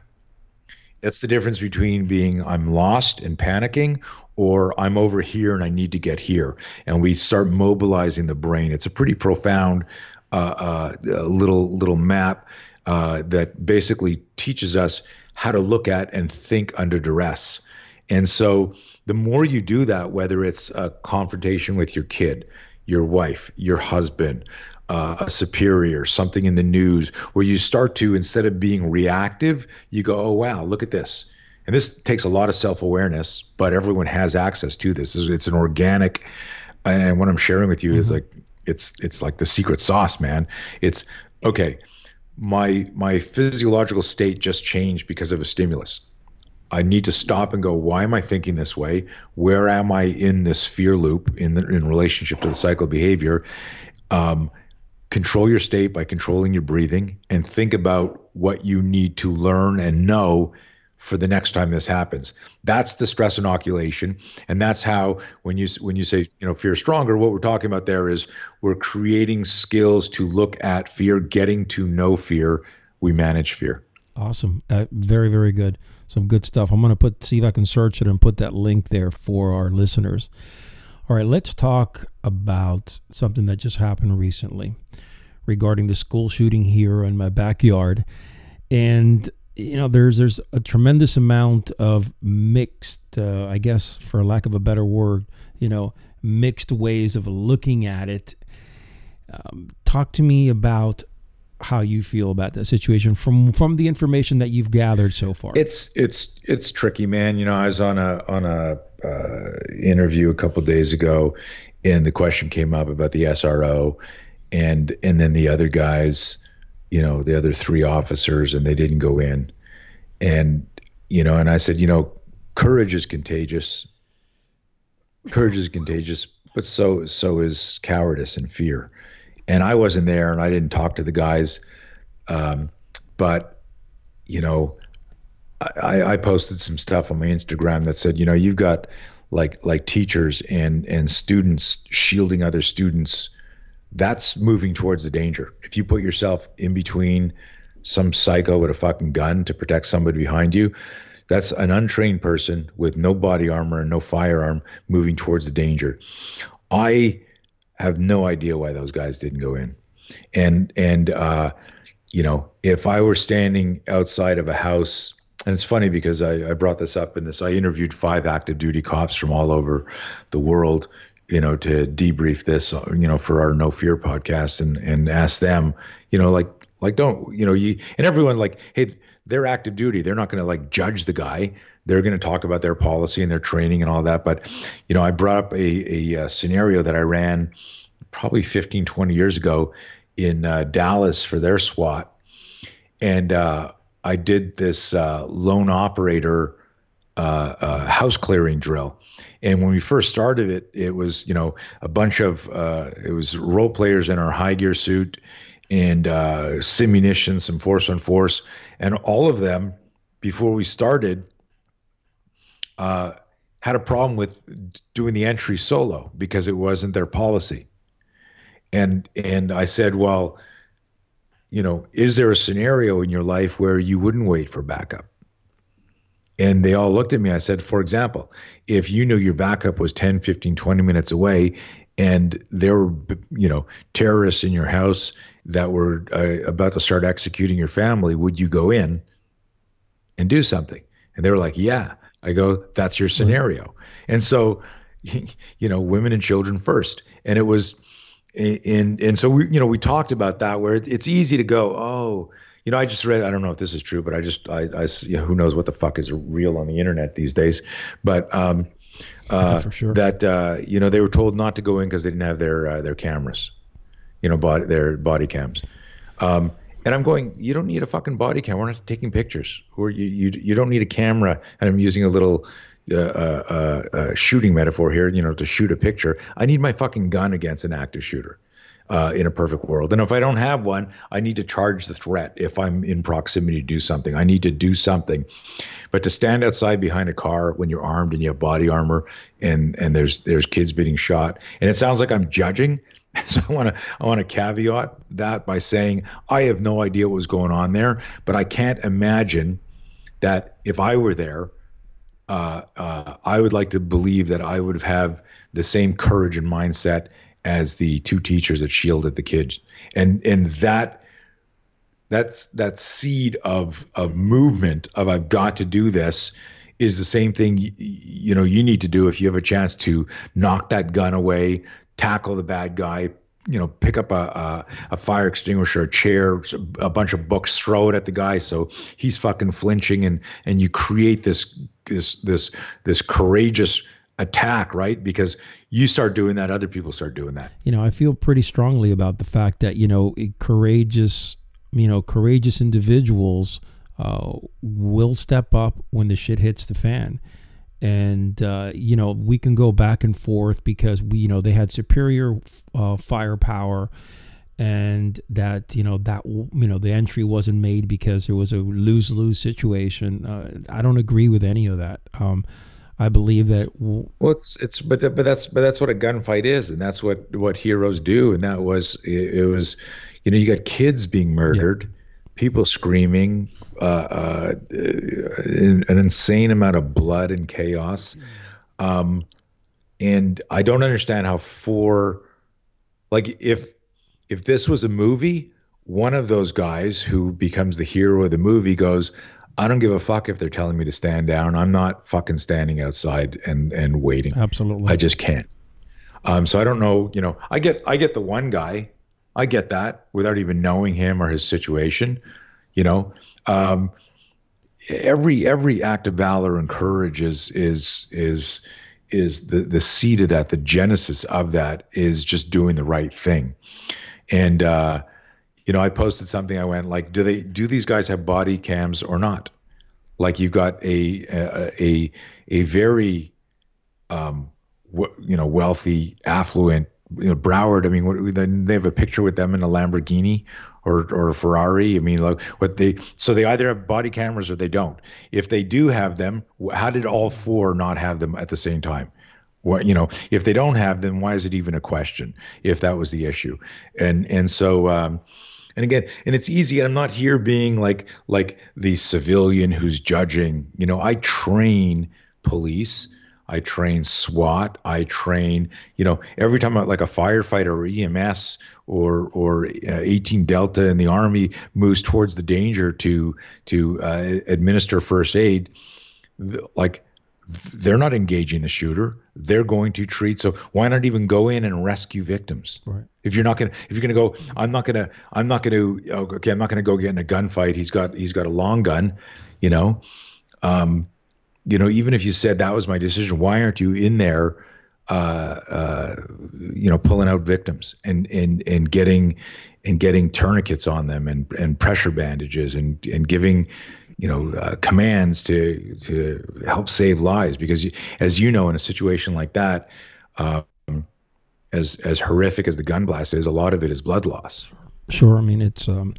that's the difference between being I'm lost and panicking or I'm over here and I need to get here. And we start mobilizing the brain. It's a pretty profound uh, uh, little little map uh, that basically teaches us how to look at and think under duress. And so the more you do that, whether it's a confrontation with your kid, your wife, your husband, uh, a superior, something in the news, where you start to, instead of being reactive, you go, oh, wow, look at this. And this takes a lot of self awareness, but everyone has access to this. It's an organic, and what I'm sharing with you mm-hmm. is like, it's it's like the secret sauce, man. It's okay. My my physiological state just changed because of a stimulus. I need to stop and go, why am I thinking this way? Where am I in this fear loop in the, in relationship to the cycle of behavior? Um, control your state by controlling your breathing and think about what you need to learn and know for the next time this happens. That's the stress inoculation, and that's how when you when you say you know fear stronger, what we're talking about there is we're creating skills to look at fear, getting to know fear. We manage fear. Awesome, uh, very very good. Some good stuff. I'm going to put see if I can search it and put that link there for our listeners. All right, let's talk about something that just happened recently regarding the school shooting here in my backyard. And you know, there's there's a tremendous amount of mixed, uh, I guess, for lack of a better word, you know, mixed ways of looking at it. Um, talk to me about how you feel about that situation from from the information that you've gathered so far. It's it's it's tricky, man. You know, I was on a on a uh, interview a couple days ago, and the question came up about the SRO, and and then the other guys, you know, the other three officers, and they didn't go in, and you know, and I said, you know, courage is contagious. Courage is contagious, but so so is cowardice and fear. And I wasn't there, and I didn't talk to the guys, um, but you know, I, I posted some stuff on my Instagram that said, you know, you've got like like teachers and and students shielding other students. That's moving towards the danger. If you put yourself in between some psycho with a fucking gun to protect somebody behind you, that's an untrained person with no body armor and no firearm moving towards the danger. I have no idea why those guys didn't go in. And and uh, you know, if I were standing outside of a house and it's funny because I, I brought this up in this. I interviewed five active duty cops from all over the world, you know, to debrief this, uh, you know, for our Know Fear podcast, and and ask them, you know, like like don't you know you and everyone like, hey, they're active duty. They're not going to like judge the guy. They're going to talk about their policy and their training and all that. But, you know, I brought up a, a, a scenario that I ran probably 15, 20 years ago in uh, Dallas for their SWAT. And uh, I did this uh, lone operator uh, uh, house clearing drill. And when we first started it, it was you know a bunch of uh, it was role players in our high gear suit and uh, simunition, some force on force, and all of them before we started uh, had a problem with doing the entry solo because it wasn't their policy. And and I said, well, you know, is there a scenario in your life where you wouldn't wait for backup? And they all looked at me. I said, for example, if you knew your backup was 10, 15, 20 minutes away and there were, you know, terrorists in your house that were uh, about to start executing your family, would you go in and do something? And they were like, yeah. I go, that's your scenario. And so, you know, women and children first. And it was, and and so we, you know, we talked about that where it's easy to go, oh, you know, I just read. I don't know if this is true, but I just, I, I you know, who knows what the fuck is real on the internet these days, but um, uh, for sure. that uh, you know they were told not to go in because they didn't have their uh, their cameras, you know, body their body cams. Um, and I'm going, you don't need a fucking body cam. We're not taking pictures. Or you, you, you don't need a camera. And I'm using a little uh, uh, uh, shooting metaphor here, you know, to shoot a picture. I need my fucking gun against an active shooter. Uh, in a perfect world. And if I don't have one, I need to charge the threat if I'm in proximity to do something. I need to do something. But to stand outside behind a car when you're armed and you have body armor and and there's there's kids being shot, and it sounds like I'm judging. So I want to I want to caveat that by saying I have no idea what was going on there, but I can't imagine that if I were there, uh, uh, I would like to believe that I would have the same courage and mindset as the two teachers that shielded the kids, and and that that's that seed of of movement of I've got to do this is the same thing you, you know you need to do if you have a chance to knock that gun away, tackle the bad guy, you know, pick up a, a, a, fire extinguisher, a chair, a bunch of books, throw it at the guy so he's fucking flinching, and and you create this this this this courageous attack, right? Because you start doing that, other people start doing that. You know, I feel pretty strongly about the fact that you know courageous, you know, courageous individuals uh, will step up when the shit hits the fan and uh, you know we can go back and forth because we you know they had superior uh, firepower and that you know that you know the entry wasn't made because there was a lose lose situation. Uh, i don't agree with any of that. Um, i believe that w- well it's it's but but that's but that's what a gunfight is and that's what what heroes do and that was it, it was you know you got kids being murdered yeah people screaming, uh, uh, an insane amount of blood and chaos. Um, and I don't understand how four, like if if this was a movie, one of those guys who becomes the hero of the movie goes, I don't give a fuck if they're telling me to stand down. I'm not fucking standing outside and and waiting. Absolutely, I just can't. Um, so I don't know. You know, I get I get the one guy I get that without even knowing him or his situation. You know, um, every every act of valor and courage is is is is the the seed of that. The genesis of that is just doing the right thing. And uh, you know, I posted something. I went like, do they do these guys have body cams or not? Like you've got a a a, a very um, w- you know wealthy, affluent you know, Broward. I mean, what, they have a picture with them in a Lamborghini or or a Ferrari. I mean, like what they so they either have body cameras or they don't. If they do have them, how did all four not have them at the same time? What you know, if they don't have them, why is it even a question? If that was the issue, and and so. Um, and again, and it's easy. I'm not here being like like the civilian who's judging. You know, I train police I train SWAT. I train, you know, every time I, like a firefighter or EMS or or uh, 18 Delta in the Army moves towards the danger to to uh, administer first aid, like they're not engaging the shooter. They're going to treat. So why not even go in and rescue victims? Right. If you're not gonna, if you're gonna go, I'm not gonna, I'm not gonna. Okay, I'm not gonna go get in a gunfight. He's got, he's got a long gun, you know. Um, you know, even if you said that was my decision, why aren't you in there, uh, uh, you know, pulling out victims and and and getting and getting tourniquets on them and and pressure bandages and and giving, you know, uh, commands to to help save lives because, you, as you know, in a situation like that. Um, as as horrific as the gun blast is, a lot of it is blood loss. Sure, I mean it's um,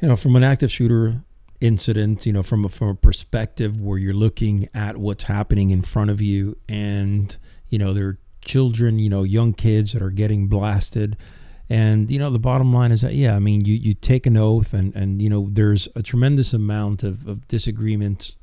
you know from an active shooter incident, you know, from a, from a perspective where you're looking at what's happening in front of you, and you know, there are children, you know, young kids that are getting blasted, And you know, the bottom line is that yeah, I mean, you you take an oath, and and you know, there's a tremendous amount of, of disagreement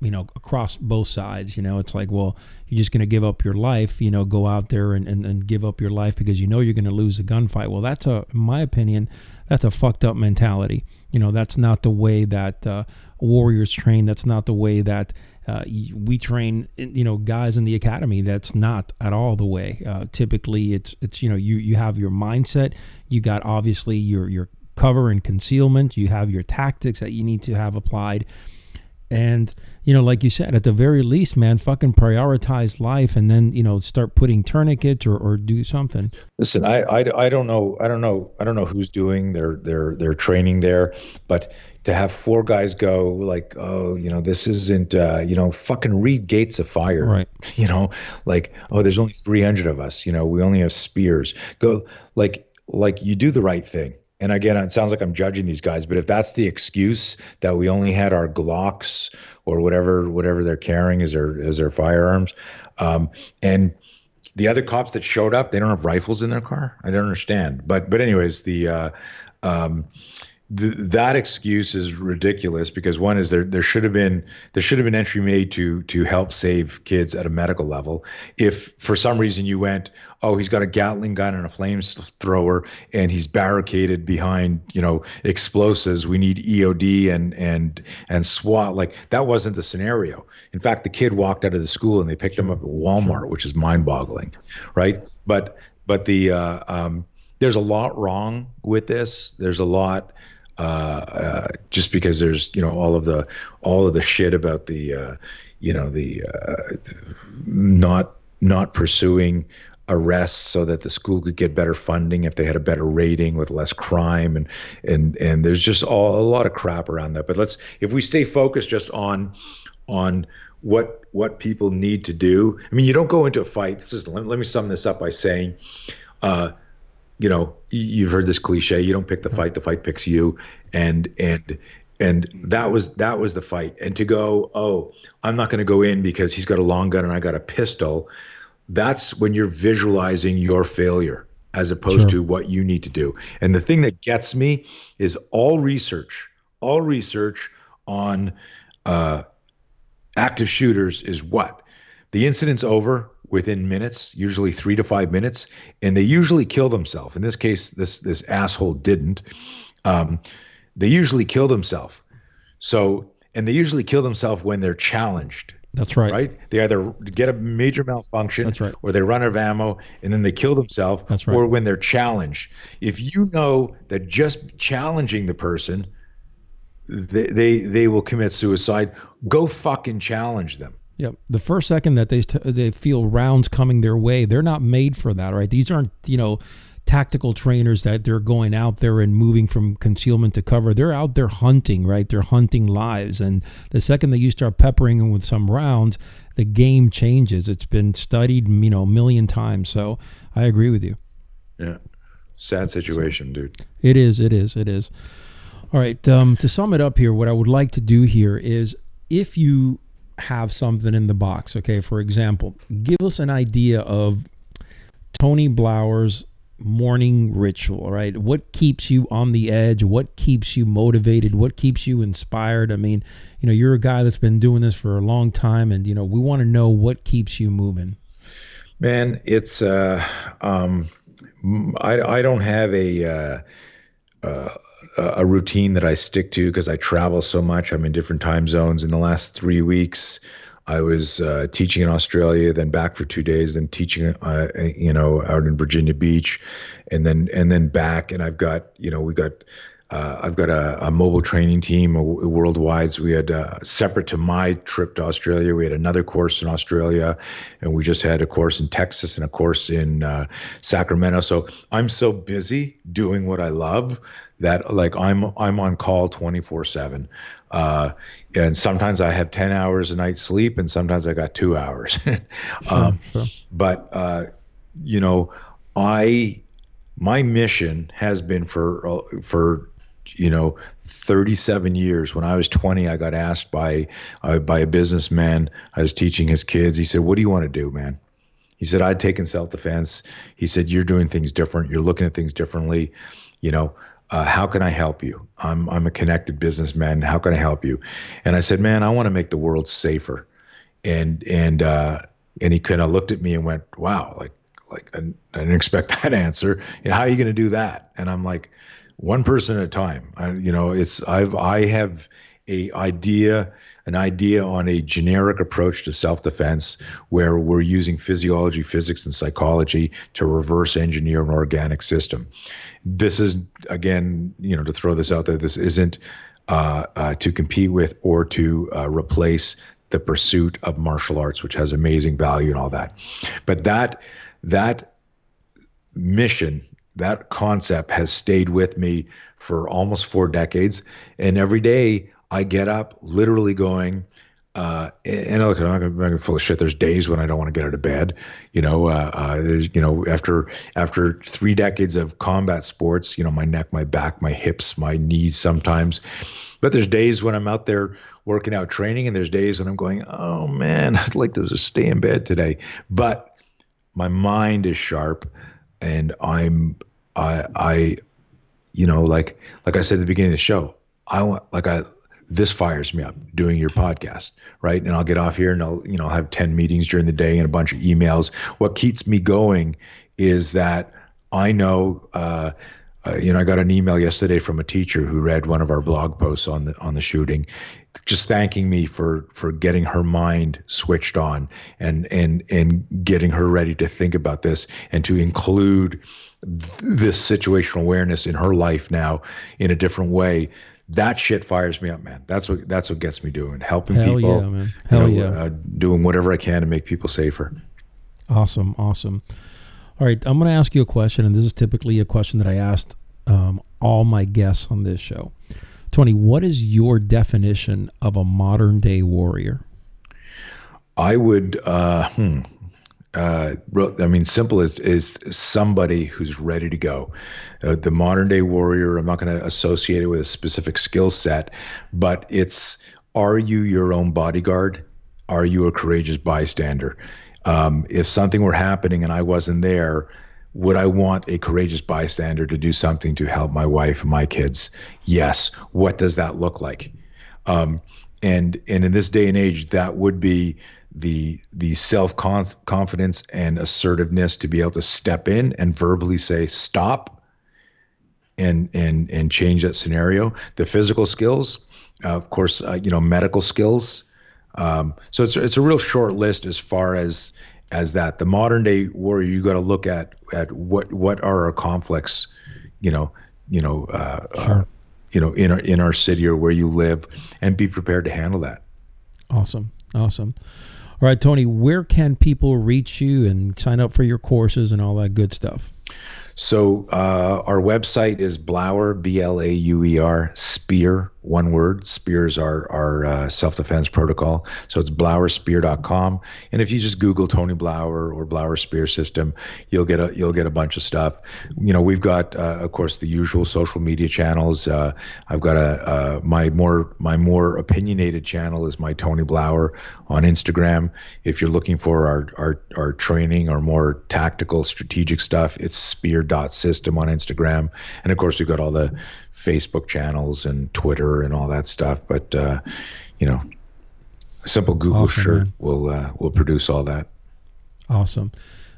you know across both sides you know. It's like well you're just going to give up your life you know go out there and, and, and give up your life because you know you're going to lose a gunfight. Well that's a in my opinion that's a fucked up mentality. You know that's not the way that uh, warriors train. That's not the way that uh, we train you know guys in the academy that's not at all the way uh, typically it's it's you know you you have your mindset you got obviously your your cover and concealment you have your tactics that you need to have applied and, you know, like you said, at the very least, man, fucking prioritize life and then, you know, start putting tourniquets or, or do something. Listen, I, I, I don't know. I don't know. I don't know who's doing their, their, their training there, but to have four guys go like, oh, you know, this isn't, uh, you know, fucking read Gates of Fire, right? You know, like, oh, there's only 300 of us. You know, we only have spears. Go like, like you do the right thing and again, it sounds like I'm judging these guys, but if that's the excuse that we only had our Glocks or whatever whatever they're carrying as their as their firearms, um, and the other cops that showed up, they don't have rifles in their car. I don't understand. But but anyways, the uh, um, th- that excuse is ridiculous because one is there there should have been there should have been entry made to to help save kids at a medical level. If for some reason you went, oh, he's got a Gatling gun and a flamethrower and he's barricaded behind you know explosives, we need EOD and and and SWAT. Like that wasn't the scenario. In fact, the kid walked out of the school and they picked him up at Walmart, which is mind-boggling, right? But but the uh, um, there's a lot wrong with this. There's a lot uh, uh, just because there's you know all of the all of the shit about the uh, you know the uh, not not pursuing arrests so that the school could get better funding if they had a better rating with less crime. And and and there's just all, a lot of crap around that. But let's if we stay focused just on on what what people need to do i mean you don't go into a fight. This is let, let me sum this up by saying uh, you know, you've heard this cliche, you don't pick the fight, the fight picks you. And, and, and that was that was the fight and to go oh i'm not going to go in because he's got a long gun and i got a pistol that's when you're visualizing your failure as opposed sure. to what you need to do and the thing that gets me is all research all research on uh, active shooters is what the incident's over within minutes, usually three to five minutes, and they usually kill themselves. In this case, this this asshole didn't. Um, they usually kill themselves. So, and they usually kill themselves when they're challenged. That's right. Right? They either get a major malfunction That's right. or they run out of ammo and then they kill themselves That's right. or when they're challenged. If you know that just challenging the person they, they they will commit suicide, go fucking challenge them. Yep. The first second that they they feel rounds coming their way, they're not made for that, right? These aren't, you know, tactical trainers that they're going out there and moving from concealment to cover. They're out there hunting, right? They're hunting lives. And the second that you start peppering them with some rounds, the game changes. It's been studied, you know, a million times. So I agree with you. Yeah. Sad situation, dude. It is. It is. It is. All right. Um, to sum it up here, what I would like to do here is if you have something in the box. Okay, for example, give us an idea of Tony Blauer's morning ritual, right? What keeps you on the edge? What keeps you motivated? What keeps you inspired? I mean, you know, you're a guy that's been doing this for a long time, and you know, we want to know what keeps you moving. Man, it's uh, um, I I don't have a uh, uh a routine that I stick to because I travel so much. I'm in different time zones. In the last three weeks, I was uh, teaching in Australia, then back for two days, then teaching, uh, you know, out in Virginia Beach, and then and then back. And I've got, you know, we got. Uh, I've got a, a, mobile training team worldwide. So we had uh, separate to my trip to Australia. We had another course in Australia, and we just had a course in Texas and a course in uh, Sacramento. So I'm so busy doing what I love that like I'm I'm on call 24 seven, uh, and sometimes I have 10 hours a night sleep, and sometimes I got two hours. um, sure, sure. But uh, you know, I my mission has been for uh, for you know 37 years when i was 20 i got asked by uh, by a businessman i was teaching his kids he said what do you want to do man He said, I'd taken self defense. He said, You're doing things different. You're looking at things differently. You know, uh, how can I help you? I'm, I'm a connected businessman. How can I help you? And I said, Man, I want to make the world safer. And, and, uh, and he kind of looked at me and went, Wow, like, like I, I didn't expect that answer. how are you going to do that? And I'm like, one person at a time. I, you know, it's I've I have a idea an idea on a generic approach to self-defense where we're using physiology physics and psychology to reverse engineer an organic system this is again you know to throw this out there this isn't uh, uh, to compete with or to uh, replace the pursuit of martial arts which has amazing value and all that but that that mission that concept has stayed with me for almost four decades and every day I get up literally going, uh, and look, I'm, not gonna, I'm full of shit. There's days when I don't want to get out of bed. You know, uh, uh, there's, you know, after after three decades of combat sports, you know, my neck, my back, my hips, my knees sometimes. But there's days when I'm out there working out training, and there's days when I'm going, oh man, I'd like to just stay in bed today. But my mind is sharp, and I'm I I, you know, like like I said at the beginning of the show, I want like I this fires me up doing your podcast right? And i'll get off here and i'll you know have 10 meetings during the day and a bunch of emails. What keeps me going is that i know uh, uh, you know i got an email yesterday from a teacher who read one of our blog posts on the on the shooting just thanking me for for getting her mind switched on and and and getting her ready to think about this and to include this situational awareness in her life now in a different way that shit fires me up, man. That's what that's what gets me doing, helping Hell people. Yeah, man. Hell you know, yeah. Uh, doing whatever I can to make people safer. Awesome, awesome. All right, I'm going to ask you a question, and this is typically a question that I asked um, all my guests on this show. Tony, what is your definition of a modern day warrior? I would, uh, hmm, uh, I mean, simple is is somebody who's ready to go. Uh, the modern day warrior. I'm not going to associate it with a specific skill set, but it's are you your own bodyguard? Are you a courageous bystander? Um, if something were happening and I wasn't there, would I want a courageous bystander to do something to help my wife and my kids? Yes. What does that look like? Um, and and in this day and age, that would be the the self confidence and assertiveness to be able to step in and verbally say stop and and and change that scenario the physical skills uh, of course uh, you know medical skills um, so it's it's a real short list as far as as that. The modern day warrior you got to look at at what what are our conflicts you know you know uh, uh you know in our in our city or where you live and be prepared to handle that. Awesome. Awesome. All right, Tony, where can people reach you and sign up for your courses and all that good stuff? So uh, our website is Blauer, B L A U E R, Spear, one word. Spears our our uh, self defense protocol. So it's blauerspear.com. And if you just Google Tony Blauer or Blauer Spear System, you'll get a you'll get a bunch of stuff. You know, we've got uh, of course the usual social media channels. Uh, I've got a uh, my more my more opinionated channel is my Tony Blauer on Instagram. If you're looking for our our our training or more tactical strategic stuff, it's spear.system on Instagram. And of course, we've got all the Facebook channels and Twitter and all that stuff. But uh, you know, a simple Google awesome, shirt man. will uh, will produce all that. Awesome.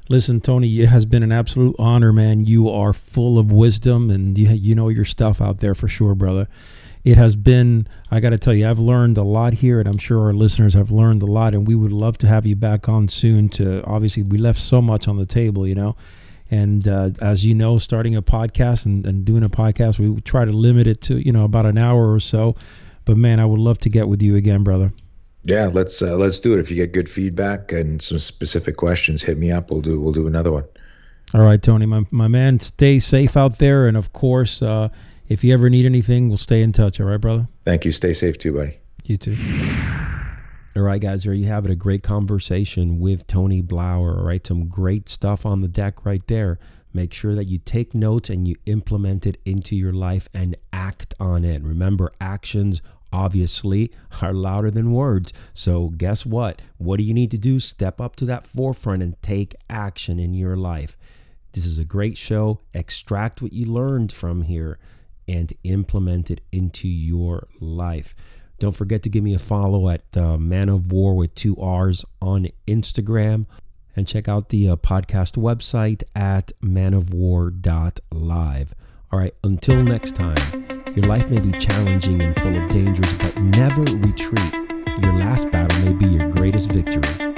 Listen, Tony, it has been an absolute honor, man. You are full of wisdom and you, you know your stuff out there for sure, brother. It has been, I got to tell you, I've learned a lot here, and I'm sure our listeners have learned a lot. And we would love to have you back on soon to obviously, we left so much on the table, you know. And uh, as you know, starting a podcast and, and doing a podcast, we try to limit it to you know about an hour or so. But man, I would love to get with you again, brother. Yeah, let's uh, let's do it. If you get good feedback and some specific questions, hit me up. We'll do we'll do another one. All right, Tony, my my man, stay safe out there, and of course, uh, if you ever need anything, we'll stay in touch. All right, brother. Thank you. Stay safe too, buddy. You too. All right, guys, there you have it. A great conversation with Tony Blauer. All right, some great stuff on the deck right there. Make sure that you take notes and you implement it into your life and act on it. Remember, actions obviously are louder than words. So, guess what? What do you need to do? Step up to that forefront and take action in your life. This is a great show. Extract what you learned from here and implement it into your life. Don't forget to give me a follow at uh, Man of War with two R's on Instagram and check out the uh, podcast website at manofwar.live. All right, until next time, your life may be challenging and full of dangers, but never retreat. Your last battle may be your greatest victory.